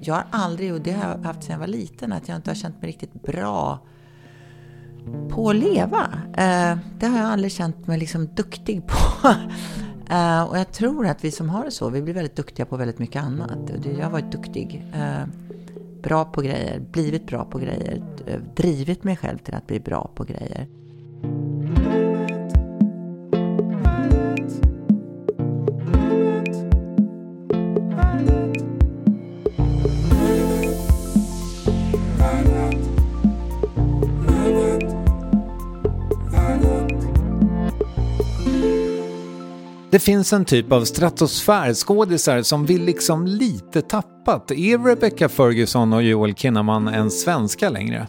Jag har aldrig, och det har jag haft sedan jag var liten, att jag inte har känt mig riktigt bra på att leva. Eh, det har jag aldrig känt mig liksom duktig på. Eh, och jag tror att vi som har det så, vi blir väldigt duktiga på väldigt mycket annat. Jag har varit duktig. Eh, bra på grejer, blivit bra på grejer, drivit mig själv till att bli bra på grejer. Det finns en typ av stratosfärskådisar som vill liksom lite tappat. Är Rebecca Ferguson och Joel Kinnaman ens svenska längre?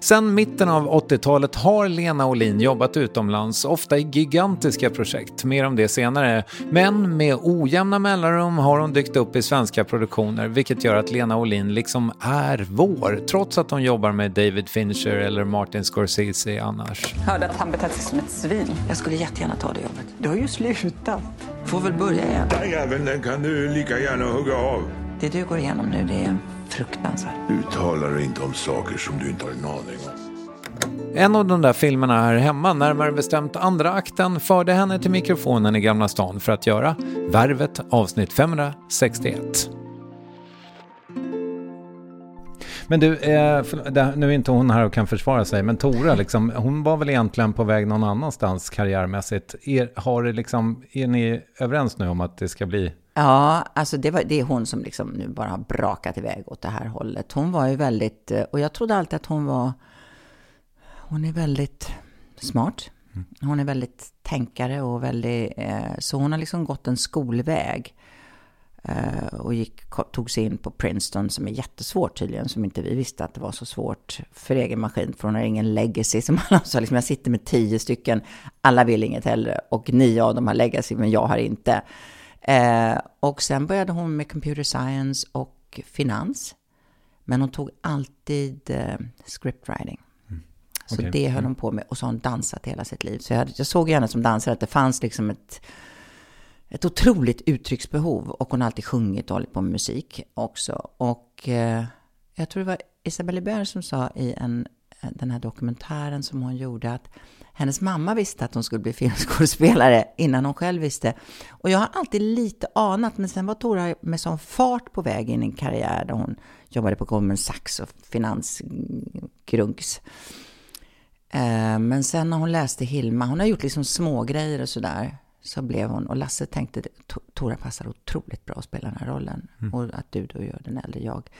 Sen mitten av 80-talet har Lena Olin jobbat utomlands, ofta i gigantiska projekt, mer om det senare. Men med ojämna mellanrum har hon dykt upp i svenska produktioner, vilket gör att Lena Olin liksom är vår, trots att hon jobbar med David Fincher eller Martin Scorsese annars. Hörde att han betett sig som ett svin. Jag skulle jättegärna ta det jobbet. Du har ju slutat. Får väl börja igen. Den jäveln den kan du lika gärna hugga av. Det du går igenom nu, det är fruktansvärt. Uttala dig inte om saker som du inte har en aning om. En av de där filmerna här hemma, närmare bestämt andra akten, förde henne till mikrofonen i Gamla stan för att göra Värvet avsnitt 561. Men du, eh, nu är inte hon här och kan försvara sig, men Tora, liksom, hon var väl egentligen på väg någon annanstans karriärmässigt. Er, har det liksom, är ni överens nu om att det ska bli Ja, alltså det, var, det är hon som liksom nu bara har brakat iväg åt det här hållet. Hon var ju väldigt, och jag trodde alltid att hon var, hon är väldigt smart. Mm. Hon är väldigt tänkare och väldigt, eh, så hon har liksom gått en skolväg. Eh, och gick, tog sig in på Princeton som är jättesvårt tydligen, som inte vi visste att det var så svårt för egen maskin, för hon har ingen legacy. Som alla sa, liksom, jag sitter med tio stycken, alla vill inget hellre och nio av dem har legacy, men jag har inte. Eh, och sen började hon med computer science och finans. Men hon tog alltid eh, scriptwriting. Så Okej. det höll hon på med. Och så har hon dansat hela sitt liv. Så jag, jag såg ju henne som dansare att det fanns liksom ett, ett otroligt uttrycksbehov. Och hon har alltid sjungit och hållit på med musik också. Och eh, jag tror det var Isabelle Hébert som sa i en, den här dokumentären som hon gjorde att hennes mamma visste att hon skulle bli filmskådespelare innan hon själv visste. Och jag har alltid lite anat, men sen var Tora med sån fart på väg in i en karriär där hon jobbade på Goldman Sachs och finansgrunks. Eh, Men sen när hon läste Hilma, hon har gjort liksom små grejer och sådär, så blev hon, och Lasse tänkte, "To- Tora passar otroligt bra att spela den här rollen. Och att du då gör den äldre jag.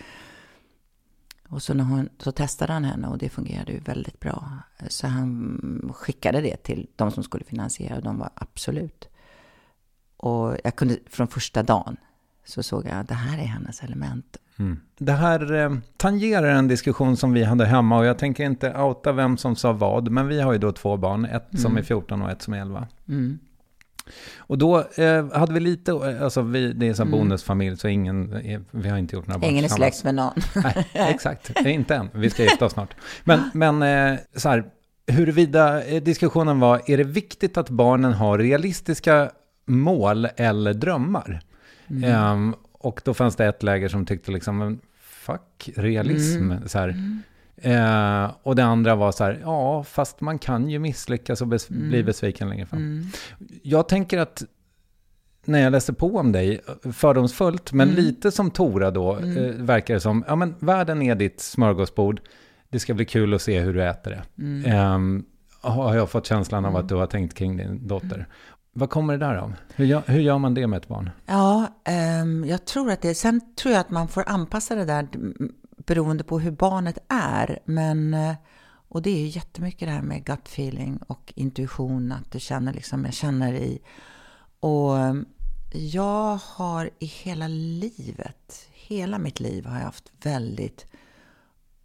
Och så, när hon, så testade han henne och det fungerade ju väldigt bra. Så han skickade det till de som skulle finansiera och de var absolut. Och jag kunde från första dagen så såg jag att det här är hennes element. Det här eh, tangerar en diskussion som vi hade hemma och jag tänker inte outa vem som sa vad, men vi har ju då två barn, ett som är 14 och ett som är 11. Mm. Och då eh, hade vi lite, eh, alltså vi, det är en sån bonusfamilj så ingen, är, vi har inte gjort några barn Ingen är släkt med någon. Nej, exakt. Eh, Inte än. Vi ska gifta oss snart. Men, men eh, så här, huruvida eh, diskussionen var, är det viktigt att barnen har realistiska mål eller drömmar? Ehm, och då fanns det ett läger som tyckte liksom, fuck realism. Så här. Eh, och det andra var så här, ja, fast man kan ju misslyckas och bes- bli besviken längre fram. Jag tänker att när jag läser på om dig, fördomsfullt, men lite som Tora då, eh, verkar det som, ja men världen är ditt smörgåsbord, det ska bli kul att se hur du äter det. Ehm, har jag fått känslan av att du har tänkt kring din dotter. Vad kommer det där av? Hur gör, hur gör man det med ett barn? Ja, ehm, jag tror att det. Sen tror jag att man får anpassa det där mm, beroende på hur barnet är. Men, eh, och det är ju jättemycket det här med gut feeling och intuition, att du känner liksom, jag känner i. Och eh, jag har i hela livet, hela mitt liv har jag haft väldigt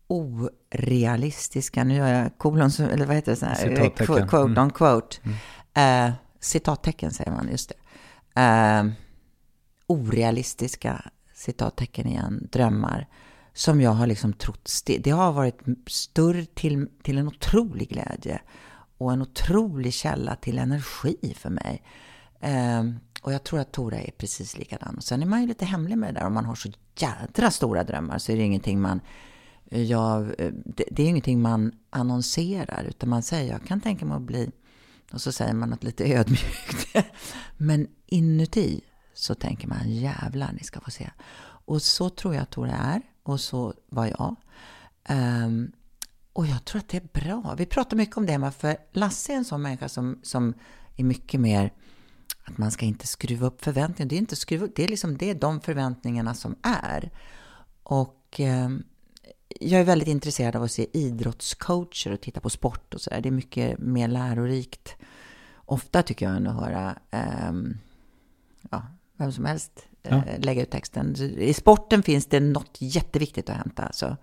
orealistiska, nu gör jag kolon, eller vad heter det, så här, Citattecken. quote, Mm. on quote. Eh, citattecken säger man, just det. Eh, orealistiska citattecken igen, drömmar, som jag har liksom trott, det har varit större till, till en otrolig glädje och en otrolig källa till energi för mig. Eh, och jag tror att Tora är precis likadan. Och sen är man ju lite hemlig med det där. Om man har så jädra stora drömmar så är det ingenting man jag, eh, det, det är ingenting man annonserar, utan man säger jag kan tänka mig att bli, och så säger man något lite ödmjukt. Men inuti så tänker man jävlar, ni ska få se. Och så tror jag att Tora är, och så var jag. Um, och jag tror att det är bra. Vi pratar mycket om det, Emma, för Lasse är en sån människa som, som är mycket mer att man ska inte skruva upp förväntningarna. Det är inte skruva upp, det är liksom det är de förväntningarna som är. Och eh, jag är väldigt intresserad av att se idrottscoacher och titta på sport och sådär. Det är mycket mer lärorikt. Ofta tycker jag än att höra eh, ja, vem som helst Ja. lägga ut texten. I sporten finns det något jätteviktigt att hämta. Alltså.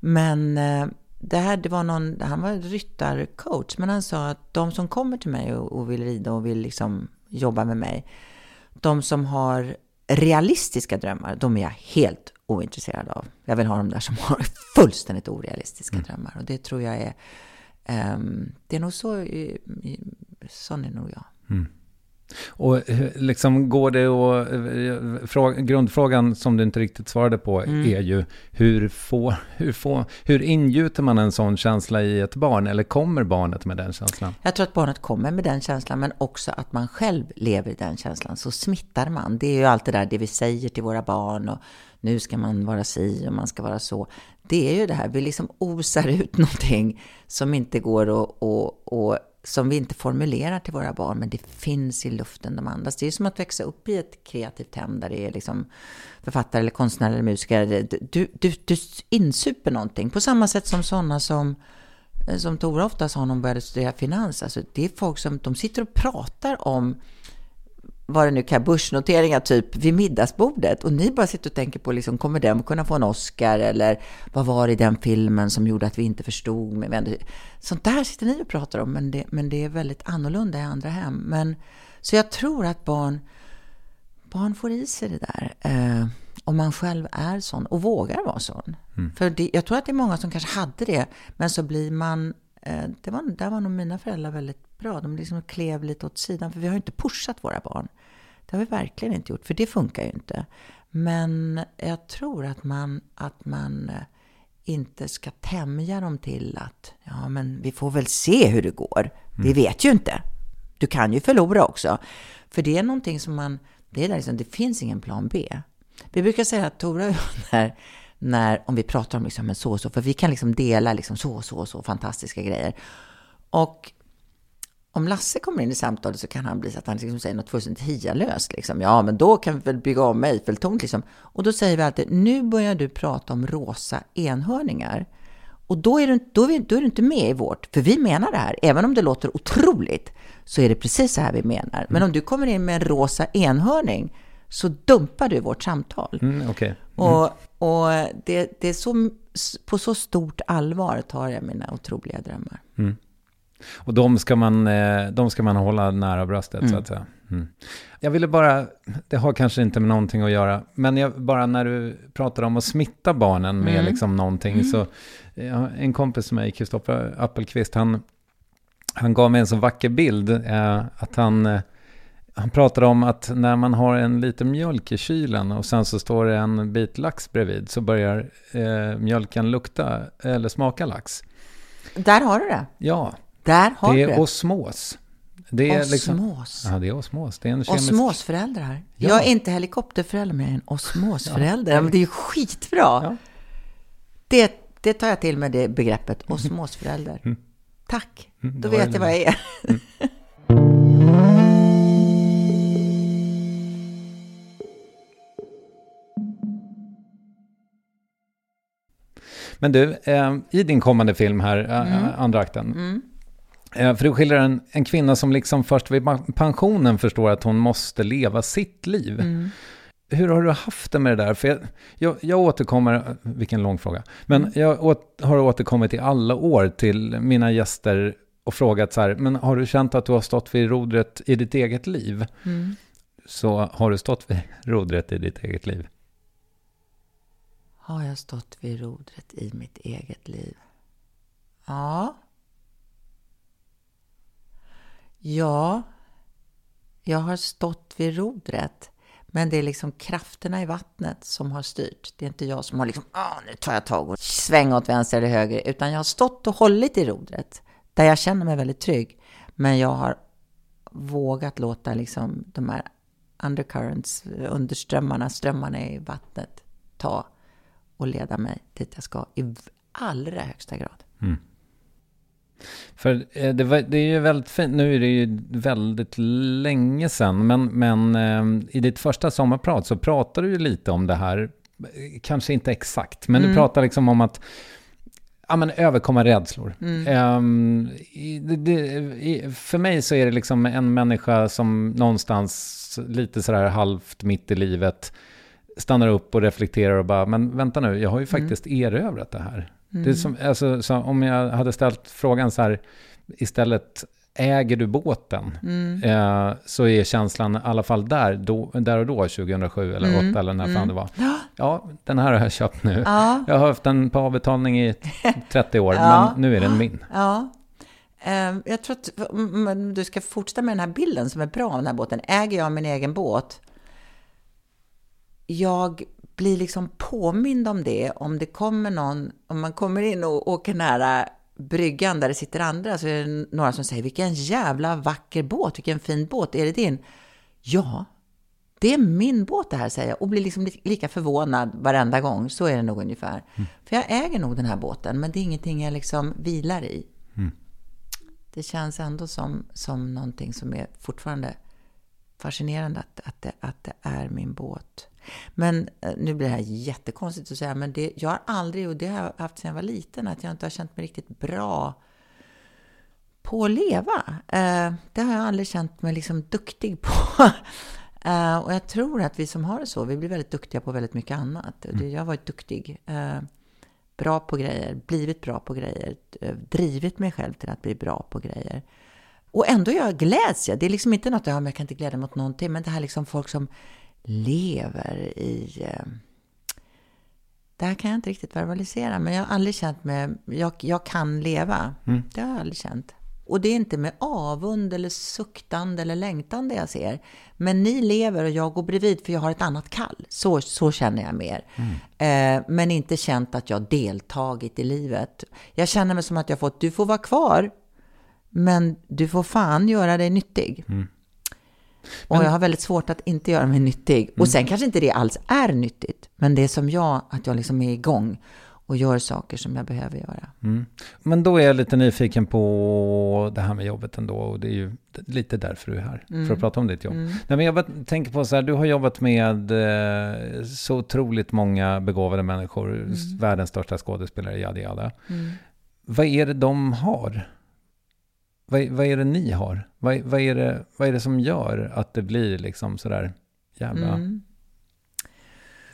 Men eh, det här, det var någon, han var ryttarcoach, men han sa att de som kommer till mig och, och vill rida och vill liksom jobba med mig, de som har realistiska drömmar, de är jag helt ointresserad av. Jag vill ha de där som har fullständigt orealistiska drömmar. Och det tror jag är, ehm, det är nog så, i- sån är nog jag. Och eh, liksom går det och eh, fråga, grundfrågan som du inte riktigt svarade på är ju hur, få, hur, få, hur ingjuter man en sån känsla i ett barn? Eller kommer barnet med den känslan? Jag tror att barnet kommer med den känslan, men också att man själv lever i den känslan. Så smittar man. Det är ju allt det där det vi säger till våra barn och nu ska man vara si och man ska vara så. Det är ju det här, vi liksom osar ut någonting som inte går och som vi inte formulerar till våra barn, men det finns i luften de andas. Det är som att växa upp i ett kreativt hem där det är liksom författare eller konstnär eller musiker. Du, du, du insuper någonting på samma sätt som sådana som eh, som Tora ofta sa när hon började studera finans, alltså det är folk som de sitter och pratar om vad det nu kan, börsnoteringar typ vid middagsbordet och ni bara sitter och tänker på liksom, kommer den kunna få en Oscar eller vad var det i den filmen som gjorde att vi inte förstod? Det- Sånt där sitter ni och pratar om, men det, men det är väldigt annorlunda i andra hem. Men, så jag tror att barn, barn får i sig det där. Eh, om man själv är sån och vågar vara sån. Mm. För det, jag tror att det är många som kanske hade det, men så blir man... Eh, det var, där var nog mina föräldrar väldigt bra. De liksom klev lite åt sidan, för vi har ju inte pushat våra barn. Det har vi verkligen inte gjort, för det funkar ju inte. Men jag tror att man, att man eh, inte ska tämja dem till att ja, men vi får väl se hur det går. Vi vet ju inte. Du kan ju förlora också. För det är någonting som man, det är där liksom, det finns ingen plan B. Vi brukar säga att Tora och jag, när, om vi pratar om liksom så och så, för vi kan liksom dela liksom så och så och så fantastiska grejer. Och om Lasse kommer in i samtalet så kan han bli så att han liksom säger något fullständigt hialöst. Liksom. Ja, men då kan vi väl bygga om Eiffeltornet. Liksom. Och då säger vi alltid, nu börjar du prata om rosa enhörningar. Och då är, du, då, är, då är du inte med i vårt, för vi menar det här. Även om det låter otroligt, så är det precis så här vi menar. Men om du kommer in med en rosa enhörning, så dumpar du vårt samtal. Mm, okej. Och, och det, det är så, på så stort allvar tar jag mina otroliga drömmar. Och de ska man, eh, de ska man hålla nära bröstet så att säga. Mm. Jag ville bara, det har kanske inte med någonting att göra, men jag, bara när du pratar om att smitta barnen med liksom någonting så, ja, en kompis med mig, Kristoffer Appelqvist, han, han gav mig en så vacker bild, eh, att han, eh, han pratade om att när man har en liten mjölk i kylen och sen så står det en bit lax bredvid så börjar eh, mjölken lukta eller smaka lax. Där har du det. Ja, Där har det du är det. osmos. Det är liksom, Osmos. ja, det är osmos. Det är en kemisk... Osmosföräldrar. Ja. Jag är inte helikopterförälder, men jag är en osmosförälder. Ja. Men det är ju skitbra. Ja. Det, det tar jag till med det begreppet, osmosförälder. Tack. Mm, Då vet jag vad jag är. Men du, eh, i din kommande film här, eh, andra akten. Eh, för du skildrar en, en kvinna som liksom först vid pensionen förstår att hon måste leva sitt liv. Hur har du haft det med det där? För jag, jag, jag återkommer, vilken lång fråga, men jag åt, har återkommit i alla år till mina gäster och frågat så här, men har du känt att du har stått vid rodret i ditt eget liv? Så har du stått vid rodret i ditt eget liv? Har jag stått vid rodret i mitt eget liv? Ja. Ja, jag har stått vid rodret. Men det är liksom krafterna i vattnet som har styrt. Det är inte jag som har liksom, ah, nu tar jag tag och svänger åt vänster eller höger. Utan jag har stått och hållit i rodret. Där jag känner mig väldigt trygg. Men jag har vågat låta liksom de här undercurrents, underströmmarna, strömmarna i vattnet ta och leda mig dit jag ska i allra högsta grad. Mm. För eh, det, var, det är ju väldigt fint, nu är det ju väldigt länge sedan, men, men eh, i ditt första sommarprat så pratade du ju lite om det här, kanske inte exakt, men du pratar liksom om att Ja, men överkomma rädslor. Ehm, i, det, i, för mig så är det liksom en människa som någonstans lite sådär halvt mitt i livet stannar upp och reflekterar och bara, men vänta nu, jag har ju faktiskt erövrat det här. Det är som, alltså, så om jag hade ställt frågan så här, istället, äger du båten? Eh, så är känslan i alla fall där, då, där och då, 2007 eller 2008 eller när fan det var. Ja, den här har jag köpt nu. Ja. Jag har haft den på avbetalning i 30 år, Ja. men nu är den min. Ja. Ehm, Jag tror att mm, mm, du ska fortsätta med den här bilden som är bra om den här båten. Äger jag min egen båt? Jag blir liksom påmind om det. Om det kommer någon, om man kommer in och åker nära bryggan där det sitter andra så är det några som säger vilken jävla vacker båt, vilken fin båt, är det din? Ja, det är min båt det här, säger jag och blir liksom li- lika förvånad varenda gång. Så är det nog ungefär. För jag äger nog den här båten, men det är ingenting jag liksom vilar i. Det känns ändå som, som någonting som är fortfarande fascinerande att, att, det, att det är min båt. Men eh, nu blir det här jättekonstigt att säga, men det, jag har aldrig, och det har jag haft sedan jag var liten, att jag inte har känt mig riktigt bra på att leva. Eh, det har jag aldrig känt mig liksom duktig på. Eh, och jag tror att vi som har det så, vi blir väldigt duktiga på väldigt mycket annat. Det- Jag har varit duktig. Bra på grejer, blivit bra på grejer, drivit mig själv till att bli bra på grejer. Och ändå jag gläds jag. Det är liksom inte något, ja, men jag kan inte glädja mig åt någonting, men det här liksom folk som lever i... Eh, det här kan jag inte riktigt verbalisera, men jag har aldrig känt mig... Jag, jag kan leva. Mm. Det har jag aldrig känt. Och det är inte med avund eller suktande eller längtan det jag ser. Men ni lever och jag går bredvid för jag har ett annat kall. Så, så känner jag mer. Eh, men inte känt att jag deltagit i livet. Jag känner mig som att jag fått, du får vara kvar. Men du får fan göra dig nyttig. Och jag har väldigt svårt att inte göra mig nyttig. Och sen kanske inte det alls är nyttigt. Men det är som jag, att jag liksom är igång och gör saker som jag behöver göra. Men då är jag lite nyfiken på det här med jobbet ändå. Och det är ju lite därför du är här. För att prata om ditt jobb. Nej, men jag tänker på så här, du har jobbat med eh, så otroligt många begåvade människor. Världens största skådespelare, yada yada. Vad är det de har? Vad, vad är det ni har? Vad, vad, är det, vad är det som gör att det blir liksom sådär jävla Mm.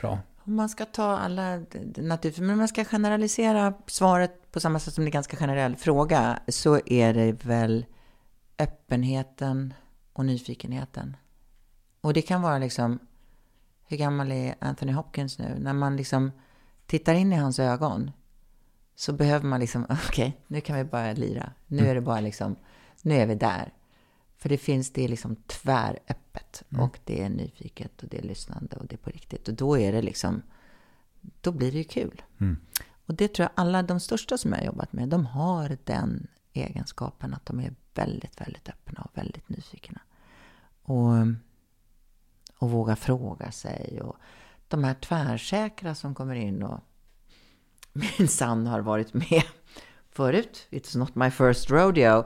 bra? Om man ska ta alla, naturligtvis, men om man ska generalisera svaret på samma sätt som det är en ganska generell fråga, så är det väl öppenheten och nyfikenheten. Och det kan vara liksom, hur gammal är Anthony Hopkins nu? När man liksom tittar in i hans ögon så behöver man liksom, okej, nu kan vi bara lira. Nu är det bara liksom, nu är vi där. För det finns, det är liksom tväröppet och det är nyfiket och det är lyssnande och det är på riktigt. Och då är det liksom, då blir det ju kul. Och det tror jag alla de största som jag har jobbat med, de har den egenskapen att de är väldigt, väldigt öppna och väldigt nyfikna. Och, och vågar fråga sig. Och de här tvärsäkra som kommer in och minsann har varit med förut. It's not my first rodeo.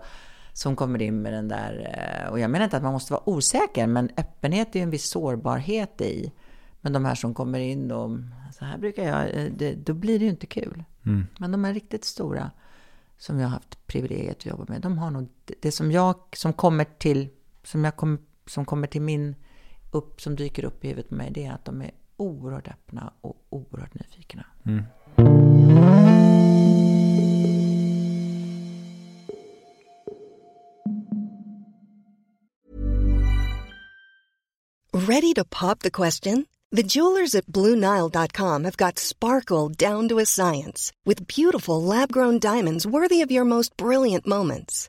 Som kommer in med den där, eh, och jag menar inte att man måste vara osäker, men öppenhet är ju en viss sårbarhet i. Men de här som kommer in och, så här brukar jag, eh, det, då blir det ju inte kul. Men de här riktigt stora, som jag har haft privilegiet att jobba med, de har nog det- det som jag, som kommer till, som jag kom, som kommer till min, upp, som dyker upp i huvudet på mig, det är att de är oerhört öppna och oerhört nyfikna. Ready to pop the question? The jewelers at BlueNile.com have got sparkle down to a science with beautiful lab grown diamonds worthy of your most brilliant moments.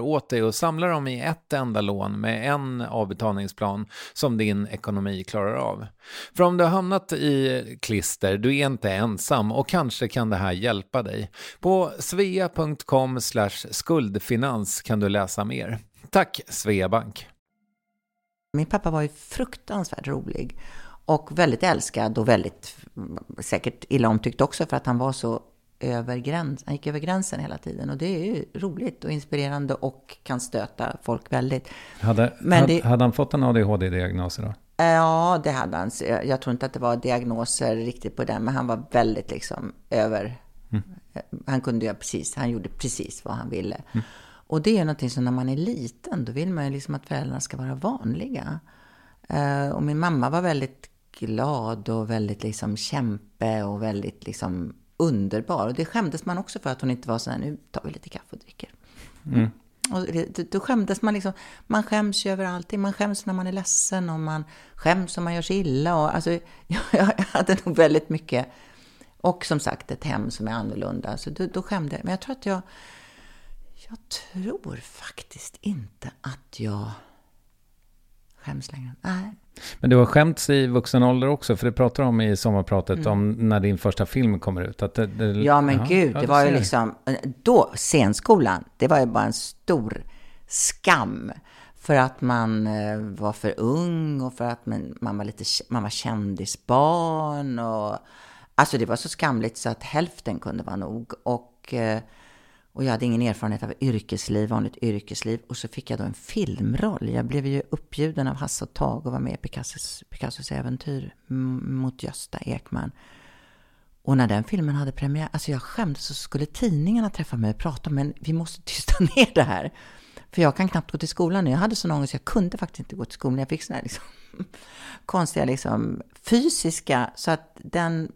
åt dig och samla dem i ett enda lån med en avbetalningsplan som din ekonomi klarar av. För om du har hamnat i klister, du är inte ensam och kanske kan det här hjälpa dig. På svea.com skuldfinans kan du läsa mer. Tack Sveabank! Min pappa var ju fruktansvärt rolig och väldigt älskad och väldigt mm, säkert illa omtyckt också för att han var så över gräns, han gick över gränsen hela tiden. Och det är ju roligt och inspirerande och kan stöta folk väldigt. Hade, Men hade, det- hade han fått en ADHD-diagnos då? Ja, det hade han. Jag tror inte att det var diagnoser riktigt på den, men han var väldigt liksom över... Han kunde göra precis, han gjorde precis vad han ville. Och det är någonting som när man är liten, då vill man ju liksom att föräldrarna ska vara vanliga. Eh, och min mamma var väldigt glad och väldigt liksom kämpe och väldigt liksom underbar. Och det skämdes man också för att hon inte var så här, nu tar vi lite kaffe och dricker. Och det, då skämdes man liksom. Man skäms ju över allting. Man skäms när man är ledsen och man skäms om man gör sig illa. Och, alltså, jag, jag hade nog väldigt mycket. Och som sagt ett hem som är annorlunda. Så då, då skämde jag. Men jag tror att jag... Jag tror faktiskt inte att jag skäms längre. Nej. Men du har skämts i vuxen ålder också, för det pratar om i sommarpratet, Mm. om när din första film kommer ut. Att det, det, Ja, men Jaha, gud, ja, det var ju liksom... Då, scenskolan, det var ju bara en stor skam. För att man eh, var för ung och för att man, man, var, lite, man var kändisbarn. Och, alltså det var så skamligt så att hälften kunde vara nog. Och, eh, och jag hade ingen erfarenhet av yrkesliv, vanligt yrkesliv. Och så fick jag då en filmroll. Jag blev ju uppbjuden av Hasse och Tage och var med i Picassos, Picassos äventyr mot Gösta Ekman. Och när den filmen hade premiär, alltså jag skämdes så skulle tidningarna träffa mig och prata, men vi måste tysta ner det här. För jag kan knappt gå till skolan nu. Jag hade sån ångest, jag kunde faktiskt inte gå till skolan. Jag fick såna här liksom, konstiga liksom, fysiska, så att den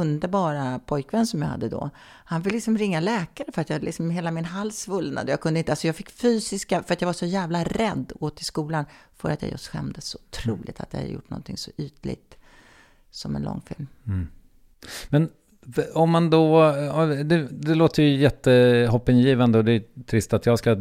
underbara pojkvän som jag hade då, han fick liksom ringa läkare för att jag liksom, hela min hals svullnade. Jag kunde inte, alltså jag fick fysiska, för att jag var så jävla rädd åt till skolan, för att jag just skämdes så otroligt att jag hade gjort någonting så ytligt som en långfilm. Mm. Men om man då, ja, det, det låter ju jättehoppingivande och det är trist att jag ska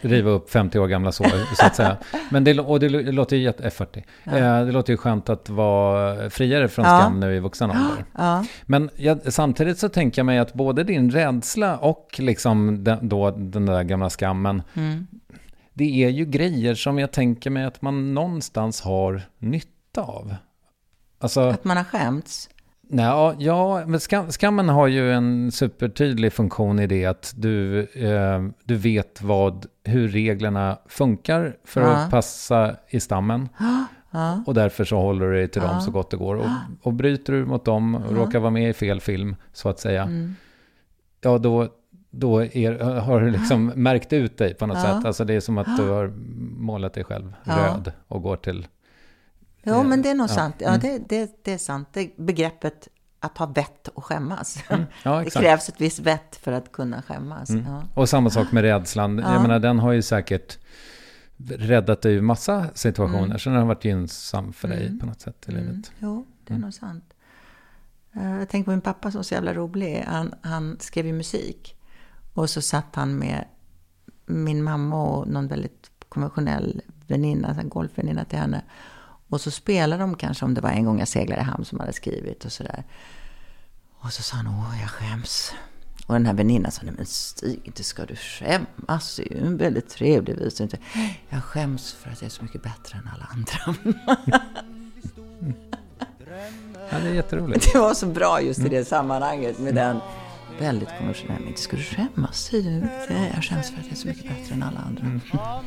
riva upp 50 år gamla sår, så att säga. Men det, och det låter ju jätte, eh, 40. Eh, det låter ju skönt att vara friare från Ja. skam nu i vuxen ålder. Ja. Men jag, samtidigt så tänker jag mig att både din rädsla och liksom den, då, den där gamla skammen, Mm. det är ju grejer som jag tänker mig att man någonstans har nytta av. Alltså, Att man har skämts. Nej, ja, men skam, skammen har ju en supertydlig funktion i det att du, eh, du vet vad, hur reglerna funkar för Ja. att passa i stammen. Ja. Och därför så håller du dig till dem Ja. så gott det går. Och, och bryter du mot dem och råkar vara med i fel film, så att säga, Mm. ja då, då är, har du liksom märkt ut dig på något Ja. sätt. Alltså det är som att du har målat dig själv Ja. röd och går till... Jo, men det är nog Ja. sant. Ja, Mm. det, det, det är sant. Det begreppet att ha vett och skämmas. Ja, det krävs ett visst vett för att kunna skämmas. Mm. Ja. Och samma sak med rädslan. Ja. Jag menar, den har ju säkert räddat dig ur massa situationer. Mm. Så den har varit gynnsam för dig Mm. på något sätt i Mm. livet. Jo, det är Mm. nog sant. Eh, Jag tänker på min pappa som var så jävla rolig. Han, han skrev ju musik. Och så satt han med min mamma och någon väldigt konventionell väninna, en golfväninna till henne. Och så spelade de kanske om det var en gång jag seglade i hamn som hade skrivit och sådär. Och så sa han, åh jag skäms. Och den här väninnan sa, nej men Stig, inte ska du skämmas. Det är ju en väldigt trevlig visa. Jag skäms för att jag är så mycket bättre än alla andra. Ja, det är jätteroligt. Det var så bra just i det sammanhanget med den väldigt konventionella, men inte ska du skämmas. Nej, Jag skäms för att jag är så mycket bättre än alla andra.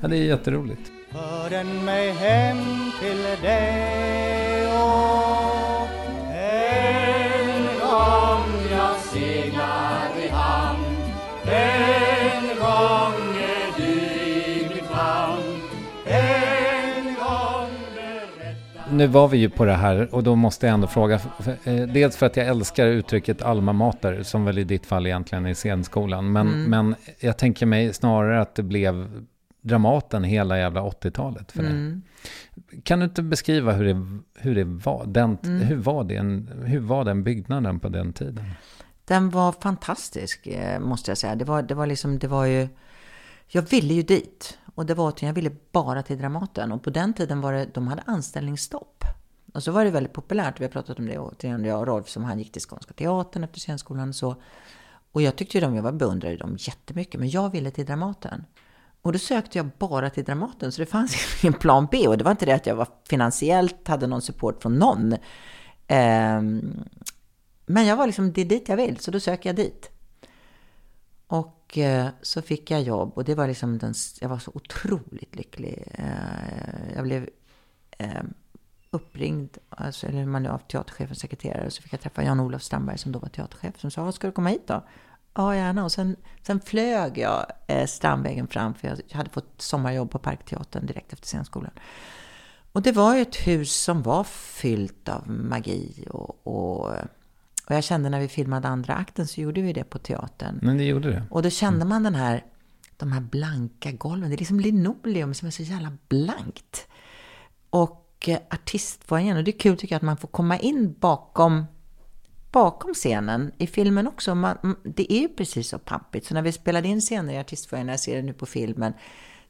Ja, det är jätteroligt. För den mig hem till dig och en gång jag seglar i hamn en gång är du i mitt famn en gång Nu var vi ju på det här och då måste jag ändå fråga. eh, Dels för att jag älskar uttrycket alma mater, som väl i ditt fall egentligen är scenskolan. Men, Mm. men jag tänker mig snarare att det blev Dramaten hela jävla 80-talet för dig. Mm. Kan du inte beskriva hur det, hur det var? Den, Mm. hur, var det hur var den byggnaden på den tiden? Den var fantastisk, eh, måste jag säga. Det var, det var liksom, det var ju... Jag ville ju dit. Och det var att jag ville bara till Dramaten. Och på den tiden var det, de hade anställningsstopp. Och så var det väldigt populärt. Vi har pratat om det, till jag och Rolf, som han gick till Skånska Teatern efter scenskolan och så. Och jag tyckte ju de, jag var beundrade dem jättemycket. Men jag ville till Dramaten. Och då sökte jag bara till Dramaten, så det fanns ingen plan B. Och det var inte det att jag var finansiellt, hade någon support från någon. Ehm, men jag var liksom, det är dit jag vill, så då söker jag dit. Och eh, så fick jag jobb och det var liksom den, jag var så otroligt lycklig. Eh, jag blev ehm, uppringd, alltså, eller man nu av teaterchefens sekreterare, så fick jag träffa Jan-Olof Strandberg som då var teaterchef, som sa, ska du komma hit då? Ja, gärna. Och sen, sen flög jag eh, Strandvägen fram, för jag hade fått sommarjobb på Parkteatern direkt efter scenskolan. Och det var ju ett hus som var fyllt av magi och, och, och jag kände när vi filmade andra akten så gjorde vi det på teatern. Men det gjorde det? Och då kände man den här, de här blanka golven. Det är liksom linoleum som är så jävla blankt. Och eh, artistfoajén, och det är kul tycker jag att man får komma in bakom bakom scenen i filmen också. Man, det är ju precis så pampigt. Så när vi spelade in scener i artistfoajén, när jag ser det nu på filmen,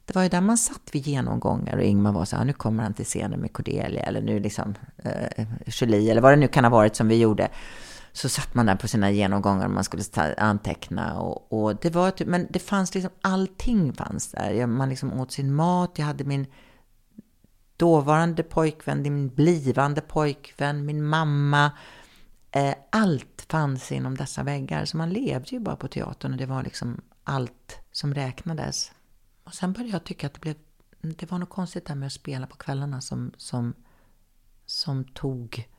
det var ju där man satt vid genomgångar och Ingmar var så här, nu kommer han till scenen med Cordelia eller nu liksom eh, Julie eller vad det nu kan ha varit som vi gjorde. Så satt man där på sina genomgångar och man skulle ta, anteckna och, och, det var typ, men det fanns liksom, allting fanns där. Man liksom åt sin mat, jag hade min dåvarande pojkvän, min blivande pojkvän, min mamma. Eh, allt fanns inom dessa väggar, så man levde ju bara på teatern och det var liksom allt som räknades. Och sen började jag tycka att det blev, det var något konstigt där med att spela på kvällarna som, som, som tog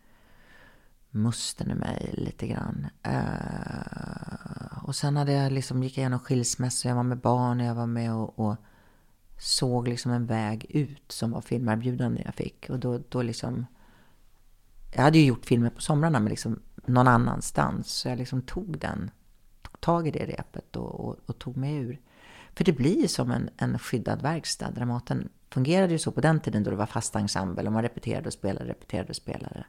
musten i mig lite grann. Uh, och sen hade jag liksom, gick jag igenom skilsmässa, jag var med barn, och jag var med och, och såg liksom en väg ut som var filmerbjudande jag fick. Och då, då liksom, jag hade ju gjort filmer på somrarna men liksom någon annanstans. Så jag liksom tog den, tog tag i det repet och, och, och tog mig ur. För det blir ju som en, en skyddad verkstad. Dramaten fungerade ju så på den tiden då det var fast ensemble och man repeterade och spelade, repeterade och spelade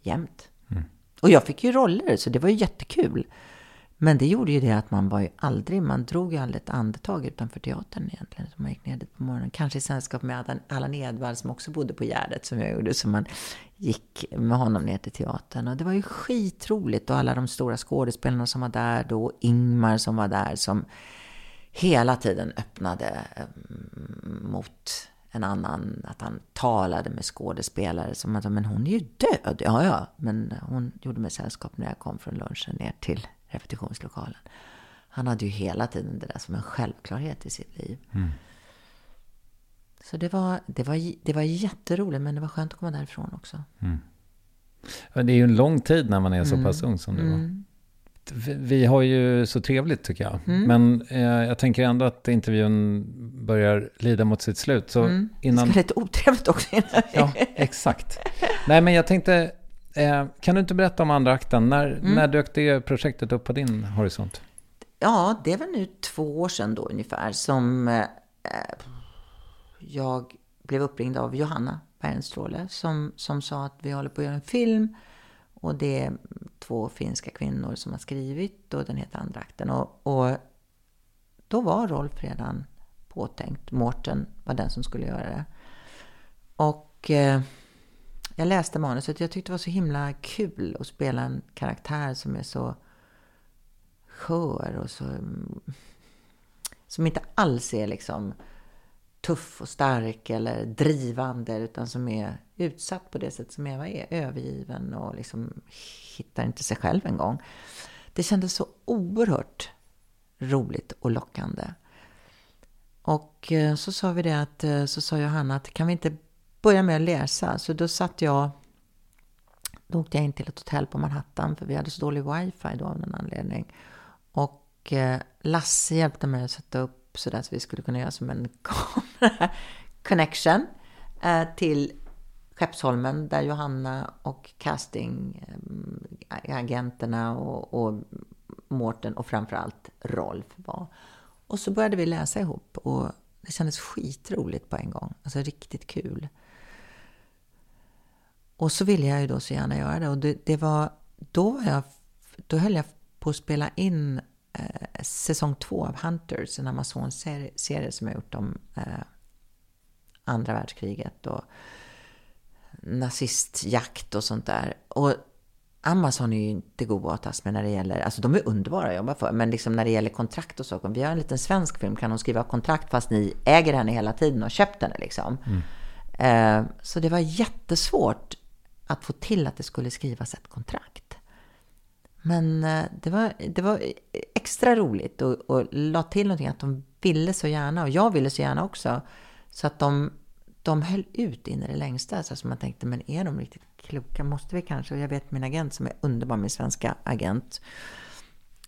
jämt. Mm. Och jag fick ju roller, så det var ju jättekul. Men det gjorde ju det att man var ju aldrig, man drog ju aldrig ett andetag utanför teatern egentligen. Så man gick ner dit på morgonen. Kanske i sällskap med Allan Edwall som också bodde på Gärdet som jag gjorde. Så man gick med honom ner till teatern. Och det var ju skitroligt. Och alla de stora skådespelarna som var där då. Ingmar som var där som hela tiden öppnade mm, mot en annan, att han talade med skådespelare som att men hon är ju död. Ja, ja, men hon gjorde mig sällskap när jag kom från lunchen ner till repetitionslokalen. Han hade ju hela tiden det där som en självklarhet i sitt liv. Mm. Så det var, det, var, det var jätteroligt, men det var skönt att komma därifrån också. Mm. Det är ju en lång tid när man är så pass mm. ung som du var. Mm vi har ju så trevligt tycker jag. Mm. Men eh, jag tänker ändå att intervjun börjar lida mot sitt slut. Så mm. innan... Det ska lite otrevligt också innan Ja, exakt. Nej, men jag tänkte, eh, kan du inte berätta om andra akten? När, mm. när dök det projektet upp på din horisont? Ja, det väl nu två år sedan då ungefär som eh, jag blev uppringd av Johanna Bergenstråle som, som sa att vi håller på att göra en film och det är två finska kvinnor som har skrivit och den heter Andra akten. Och, och då var Rolf redan påtänkt. Mårten var den som skulle göra det. Och eh, jag läste manuset. Jag tyckte det var så himla kul att spela en karaktär som är så skör och så... Mm, som inte alls är liksom tuff och stark eller drivande utan som är utsatt på det sätt som Eva är. Övergiven och liksom hittar inte sig själv en gång. Det kändes så oerhört roligt och lockande. Och eh, så sa vi det att, eh, så sa Johanna att kan vi inte började med att läsa? Så då satt jag, då åkte jag in till ett hotell på Manhattan för vi hade så dålig wifi då av någon anledning. Och eh, Lasse hjälpte mig att sätta upp så där så vi skulle kunna göra som en kamera connection eh, till Skeppsholmen där Johanna och castingagenterna eh, och, och Mårten och framförallt Rolf var. Och så började vi läsa ihop och det kändes skitroligt på en gång. Alltså riktigt kul. Och så ville jag ju då så gärna göra det och det, det var, då var jag, då höll jag på att spela in eh, säsong två av Hunters, en Amazon-serie som jag gjort om eh, andra världskriget och nazistjakt och sånt där. Och Amazon är ju inte god att tas med när det gäller, alltså de är underbara att jobba för, men liksom när det gäller kontrakt och så. Om vi har en liten svensk film, kan de skriva kontrakt fast ni äger henne hela tiden och köpt henne liksom? Mm. Eh, så det var jättesvårt att få till att det skulle skrivas ett kontrakt. Men eh, det var, det var extra roligt och, och la till någonting att de ville så gärna och jag ville så gärna också. Så att de, de höll ut in i det längsta. Så alltså man tänkte, men är de riktigt kloka? Måste vi kanske? Och jag vet min agent som är underbar, min svenska agent.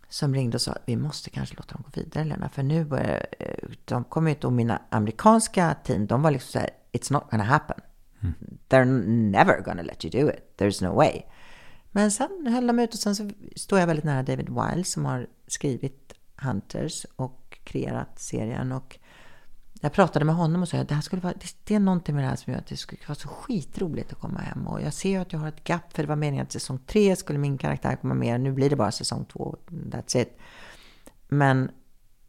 Som ringde och sa att vi måste kanske låta dem gå vidare Lena. För nu börjar, eh, de kommer ut och mina amerikanska team, de var liksom så här, it's not gonna happen. Mm. They're never gonna let you do it. There's no way. Men sen höll de ut och sen så står jag väldigt nära David Wilde som har skrivit Hunters och kreerat serien. Och jag pratade med honom och sa att det, här skulle vara, det är någonting med det här som gör att det skulle vara så skitroligt att komma hem. Och jag ser ju att jag har ett gap, för det var meningen att säsong tre skulle min karaktär komma med. Nu blir det bara säsong två, that's it. Men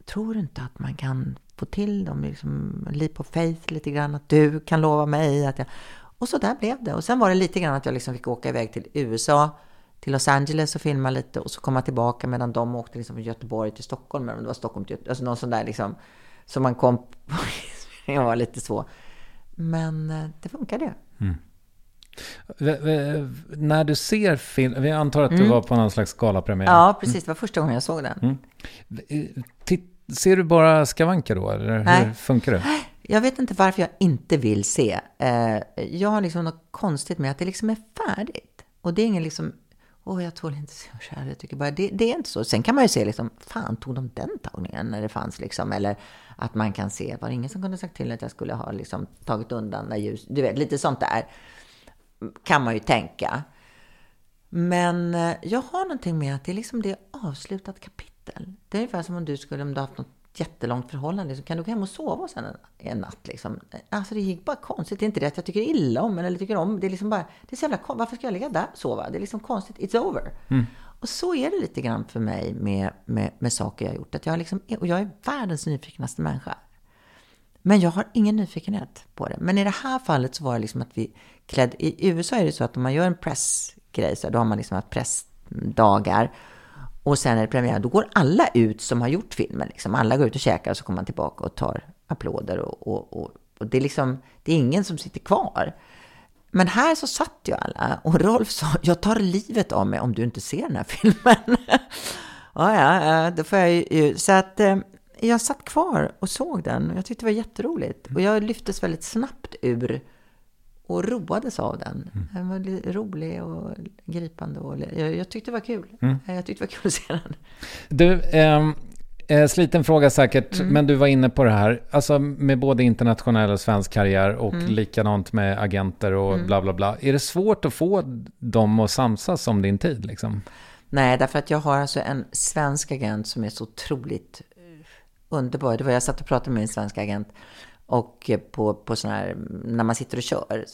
tror du inte att man kan få till dem, liksom, leap of faith lite grann, att du kan lova mig att jag... Och så där blev det. Och sen var det lite grann att jag liksom fick åka iväg till USA, till Los Angeles och filma lite och så komma tillbaka medan de åkte liksom från Göteborg till Stockholm, eller om det var Stockholm till Göteborg, alltså någon sån där liksom, så man kom det var lite så. Men eh, det funkade. Mm. När du ser film, vi antar att du mm. var på någon slags galapremiär. Ja, precis. Det var första gången jag såg den. Mm. Ser du bara skavanker då, eller Nej. hur funkar det? Jag vet inte varför jag inte vill se. Eh, jag har liksom något konstigt med att det liksom är färdigt. Och det är ingen liksom, åh, jag tål inte så kär, jag tycker bara, det, det, är inte så. Sen kan man ju se liksom, fan, tog de den tagningen när det fanns liksom, eller att man kan se, var det ingen som kunde sagt till att jag skulle ha liksom tagit undan när ljus, du vet, lite sånt där kan man ju tänka. Men eh, jag har någonting med att det är liksom det avslutat kapitel. Det är ungefär som om du skulle, om du haft något jättelångt förhållande, så kan du gå hem och sova sen en, en natt. Liksom. Alltså det gick bara konstigt. Det är inte det att jag tycker illa om eller tycker om. Det är liksom bara, det är så jävla Varför ska jag ligga där och sova? Det är liksom konstigt. It's over. Mm. Och så är det lite grann för mig med, med, med saker jag har gjort. Att jag, liksom, och jag är världens nyfiknaste människa. Men jag har ingen nyfikenhet på det. Men i det här fallet så var det liksom att vi klädde... I USA är det så att om man gör en pressgrej, så då har man liksom haft pressdagar. Och sen är det premiär, då går alla ut som har gjort filmen. Liksom. Alla går ut och käkar och så kommer man tillbaka och tar applåder. Och, och, och, och det, är liksom, det är ingen som sitter kvar. Men här så satt ju alla och Rolf sa, jag tar livet av mig om du inte ser den här filmen. ja, ja, då får jag ju... Så att eh, jag satt kvar och såg den. Jag tyckte det var jätteroligt. Och jag lyftes väldigt snabbt ur och roades av den. Mm. Den var rolig och gripande. Och jag, jag tyckte det var kul. Mm. Jag tyckte det var kul att se den. Du, ehm, eh, sliten fråga säkert, mm. men du var inne på det här. Alltså med både internationell och svensk karriär och mm. likadant med agenter och mm. bla bla bla. Är det svårt att få dem att samsas om din tid liksom? Nej, därför att jag har alltså en svensk agent som är så otroligt underbar. Det var jag satt och pratade med en svensk agent och på, på sån här, när man sitter och kör.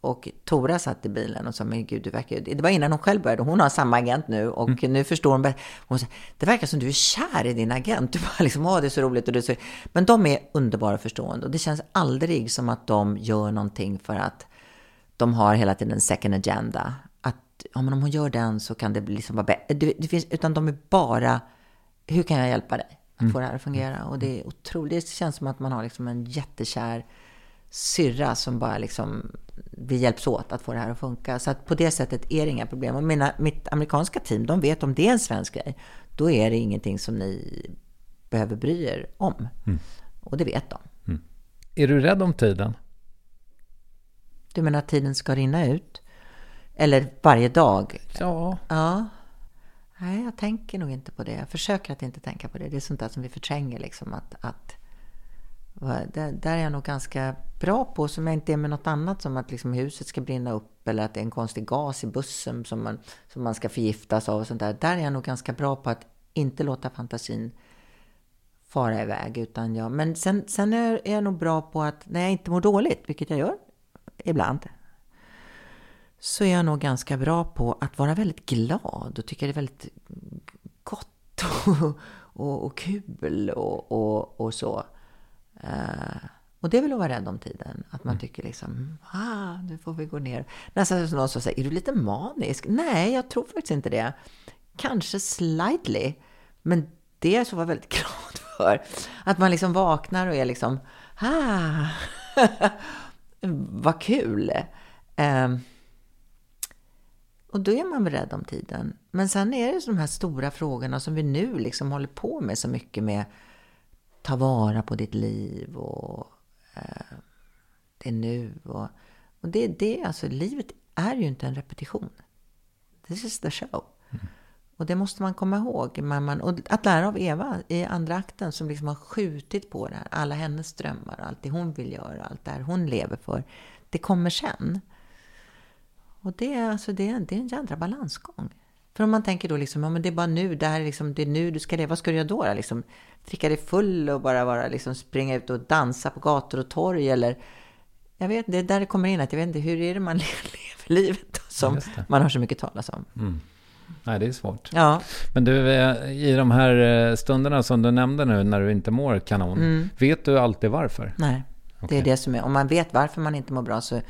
Och Tora satt i bilen och sa, men gud, du verkar Det var innan hon själv började. Hon har samma agent nu och mm. nu förstår hon Hon sa, det verkar som du är kär i din agent. Du bara liksom, åh, det är så roligt och det är så... Men de är underbara och förstående och det känns aldrig som att de gör någonting för att de har hela tiden en second agenda. Att, ja men om hon gör den så kan det liksom vara bättre. utan de är bara, hur kan jag hjälpa dig? Att mm. få det här att fungera. Och det är otroligt. Det känns som att man har liksom en jättekär syrra som bara liksom vi hjälps åt att få det här att funka. Så att på det sättet är det inga problem. Och mina, mitt amerikanska team, de vet om det är en svensk grej, då är det ingenting som ni behöver bry er om. Mm. Och det vet de. Mm. Är du rädd om tiden? Du menar att tiden ska rinna ut? Eller varje dag? Ja. Ja. Nej, jag tänker nog inte på det. Jag försöker att inte tänka på det. Det är sånt där som vi förtränger liksom. Att, att, där, där är jag nog ganska bra på, som jag inte är med något annat, som att liksom huset ska brinna upp eller att det är en konstig gas i bussen som man, som man ska förgiftas av och sånt där. Där är jag nog ganska bra på att inte låta fantasin fara iväg. Utan jag, men sen, sen är jag nog bra på att när jag inte mår dåligt, vilket jag gör ibland, så är jag nog ganska bra på att vara väldigt glad och tycka det är väldigt gott och, och, och kul och, och, och så. Uh, och det är väl att vara rädd om tiden. Att man mm. tycker liksom, ah, nu får vi gå ner. Nästan som någon som säger, är du lite manisk? Nej, jag tror faktiskt inte det. Kanske slightly. Men det jag så var väldigt glad för. Att man liksom vaknar och är liksom, ah, vad kul. Um, Och då är man beredd om tiden. Men sen är det de här stora frågorna som vi nu liksom håller på med så mycket med. Ta vara på ditt liv och eh, det nu. Och, och det är det, alltså livet är ju inte en repetition. This is the show. Mm. Och det måste man komma ihåg. Man, man, och att lära av Eva i andra akten som liksom har skjutit på det här. Alla hennes drömmar, allt det hon vill göra, allt det här hon lever för. Det kommer sen. Och det är, alltså, det, är, det är en jädra balansgång. För om man tänker då liksom, ja men det är bara nu, det här är liksom, det är nu du ska leva. Vad ska du göra då? Liksom, dricka dig full och bara vara, liksom, springa ut och dansa på gator och torg eller jag vet, det är där det kommer in att jag vet inte, hur är det man lever livet då, som man har så mycket talas om. Mm. Nej, det är svårt. Ja. Men du, eh, i de här eh, stunderna som du nämnde nu när du inte mår kanon, mm. vet du alltid varför? Nej, okay. det är det som är, om man vet varför man inte mår bra så,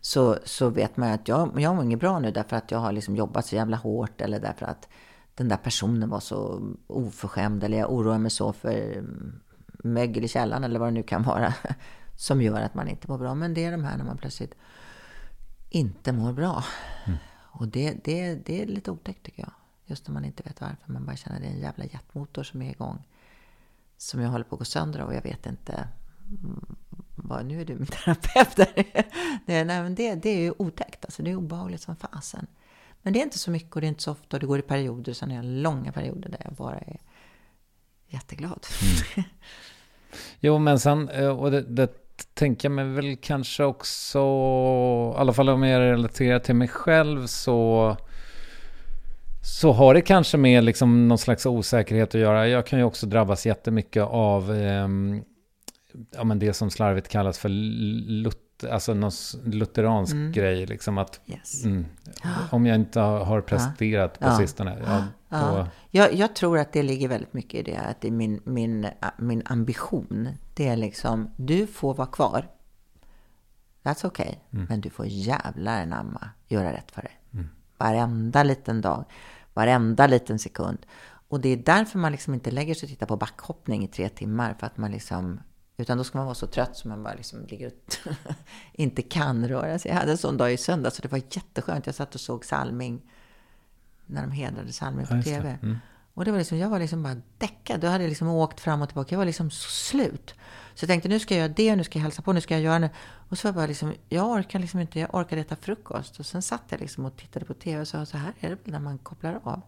så, så vet man att jag, jag mår inget bra nu därför att jag har liksom jobbat så jävla hårt eller därför att den där personen var så oförskämd eller jag oroar mig så för mögel i källaren eller vad det nu kan vara som gör att man inte mår bra. Men det är de här när man plötsligt inte mår bra. Mm. Och det, det, det är lite otäckt tycker jag. Just när man inte vet varför. Man bara känner att det är en jävla jetmotor som är igång. Som jag håller på att gå sönder och jag vet inte. Vad, nu är du min terapeut. det, nej, men det, det är ju otäckt. Alltså, det är obehagligt som fasen. Men det är inte så mycket och det är inte så ofta. Och det går i perioder. Sen är det långa perioder där jag bara är jätteglad. Mm. Jo, men sen, eh, och det, det tänker jag mig väl kanske också, i alla fall om jag relaterar till mig själv så så har det kanske med liksom någon slags osäkerhet att göra. Jag kan ju också drabbas jättemycket av eh, ja, men det som slarvigt kallas för lut, alltså någon lutheransk mm. grej. Liksom att, yes. mm, om jag inte har presterat ja. på sistone. Ja, ja. Jag, jag, tror att det ligger väldigt mycket i det. Att det är min, min, min ambition. Det är liksom, du får vara kvar. That's okay. Mm. Men du får jävlar namma göra rätt för dig. Mm. Varenda liten dag. Varenda liten sekund. Och det är därför man liksom inte lägger sig och tittar på backhoppning i tre timmar. För att man liksom utan då ska man vara så trött som man bara liksom ligger och inte kan röra sig. Jag hade en sån dag i söndag så det var jätteskönt. Jag satt och såg Salming när de hedrade Salming på ja, TV. Mm. Och det var liksom, jag var liksom bara däckad. Då hade jag liksom åkt fram och tillbaka. Jag var liksom så slut. Så jag tänkte, nu ska jag göra det, nu ska jag hälsa på, nu ska jag göra det. Och så var jag bara liksom, jag orkar liksom inte, jag orkar äta frukost. Och sen satt jag liksom och tittade på TV och sa, så här är det när man kopplar av.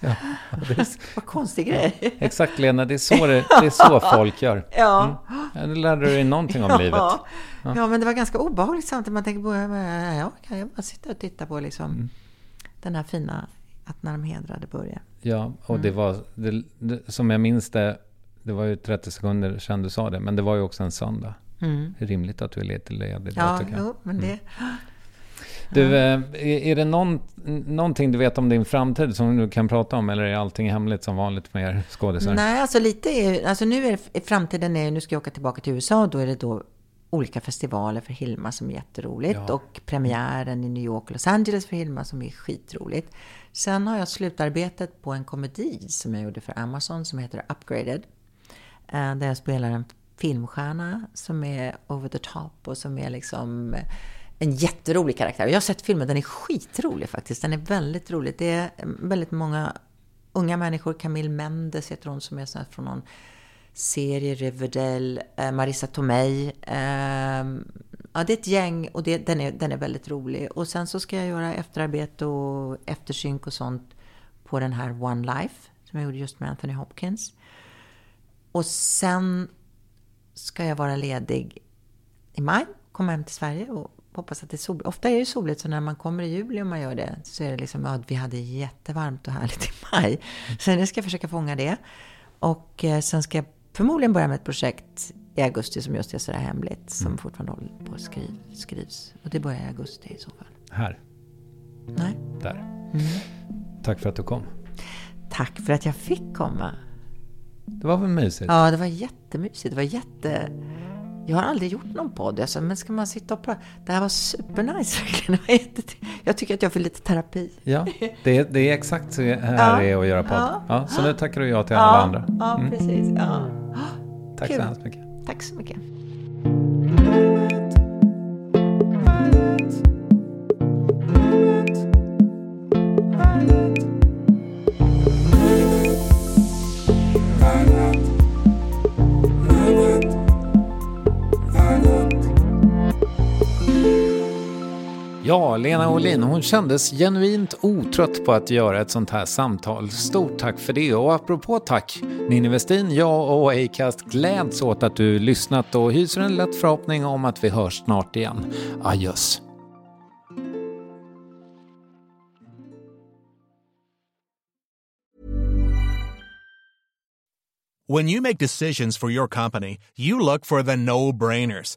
Ja. Vad konstig grej. Exakt Lena, det är så, det, det är så folk gör. Ja. Mm. Nu lärde du dig någonting om ja. livet. Ja. ja. men det var ganska obehagligt samtidigt. Man tänker på, ja, kan jag bara sitta och titta på liksom mm. den här fina, att när de hedrade Börje. Ja, och mm. det var, det, det, som jag minns det, det var ju 30 sekunder sedan du sa det, men det var ju också en söndag. Mm. Rimligt att du är ledig då, ja. Jo, men det... Du, eh, är det någon, någonting du vet om din framtid som du kan prata om eller är allting hemligt som vanligt med er skådisar? Nej, alltså lite är, alltså nu är det, framtiden är, nu ska jag åka tillbaka till USA och då är det då olika festivaler för Hilma som är jätteroligt ja. och premiären i New York och Los Angeles för Hilma som är skitroligt. Sen har jag slutarbetet på en komedi som jag gjorde för Amazon som heter Upgraded. Eh, där jag spelar en filmstjärna som är over the top och som är liksom en jätterolig karaktär. Jag har sett filmen, den är skitrolig faktiskt. Den är väldigt rolig. Det är eh, väldigt många unga människor. Camille Mendes heter hon som är sån från någon serie, Riverdale, eh, Marissa Tomei. Ehm, ja, det är ett gäng och det, den, är, den är väldigt rolig. Och sen så ska jag göra efterarbete och eftersynk och sånt på den här One Life som jag gjorde just med Anthony Hopkins. Och sen ska jag vara ledig i maj, komma hem till Sverige och hoppas att det är soligt. Ofta är det soligt, så när man kommer i juli och man gör det så är det liksom, ja, vi hade jättevarmt och härligt i maj. Så nu ska jag försöka fånga det. Och eh, sen ska jag förmodligen börja med ett projekt i augusti som just är sådär hemligt, som mm. fortfarande håller på att skriv, skrivs. Och det börjar i augusti i så fall. Här? Nej. Där. Mm. Tack för att du kom. Tack för att jag fick komma. Det var väl mysigt? Ja, det var jättemysigt. Det var jätte... Jag har aldrig gjort någon podd. Jag sa, men ska man sitta och prata? Det här var supernice Jag tycker att jag får lite terapi. Ja, det är, det är exakt så här ja. är att göra podd. Ja. ja. så nu tackar du ja till alla andra. Ja, mm. precis. Ja. Tack Kul. så hemskt mycket. Tack så mycket. Ja, Lena Olin, hon kändes genuint otrött på att göra ett sånt här samtal. Stort tack för det och apropå tack, Ninni Westin, jag och Acast gläds åt att du lyssnat och hyser en lätt förhoppning om att vi hörs snart igen. Adjöss. When you make decisions for your company, you look for the no-brainers.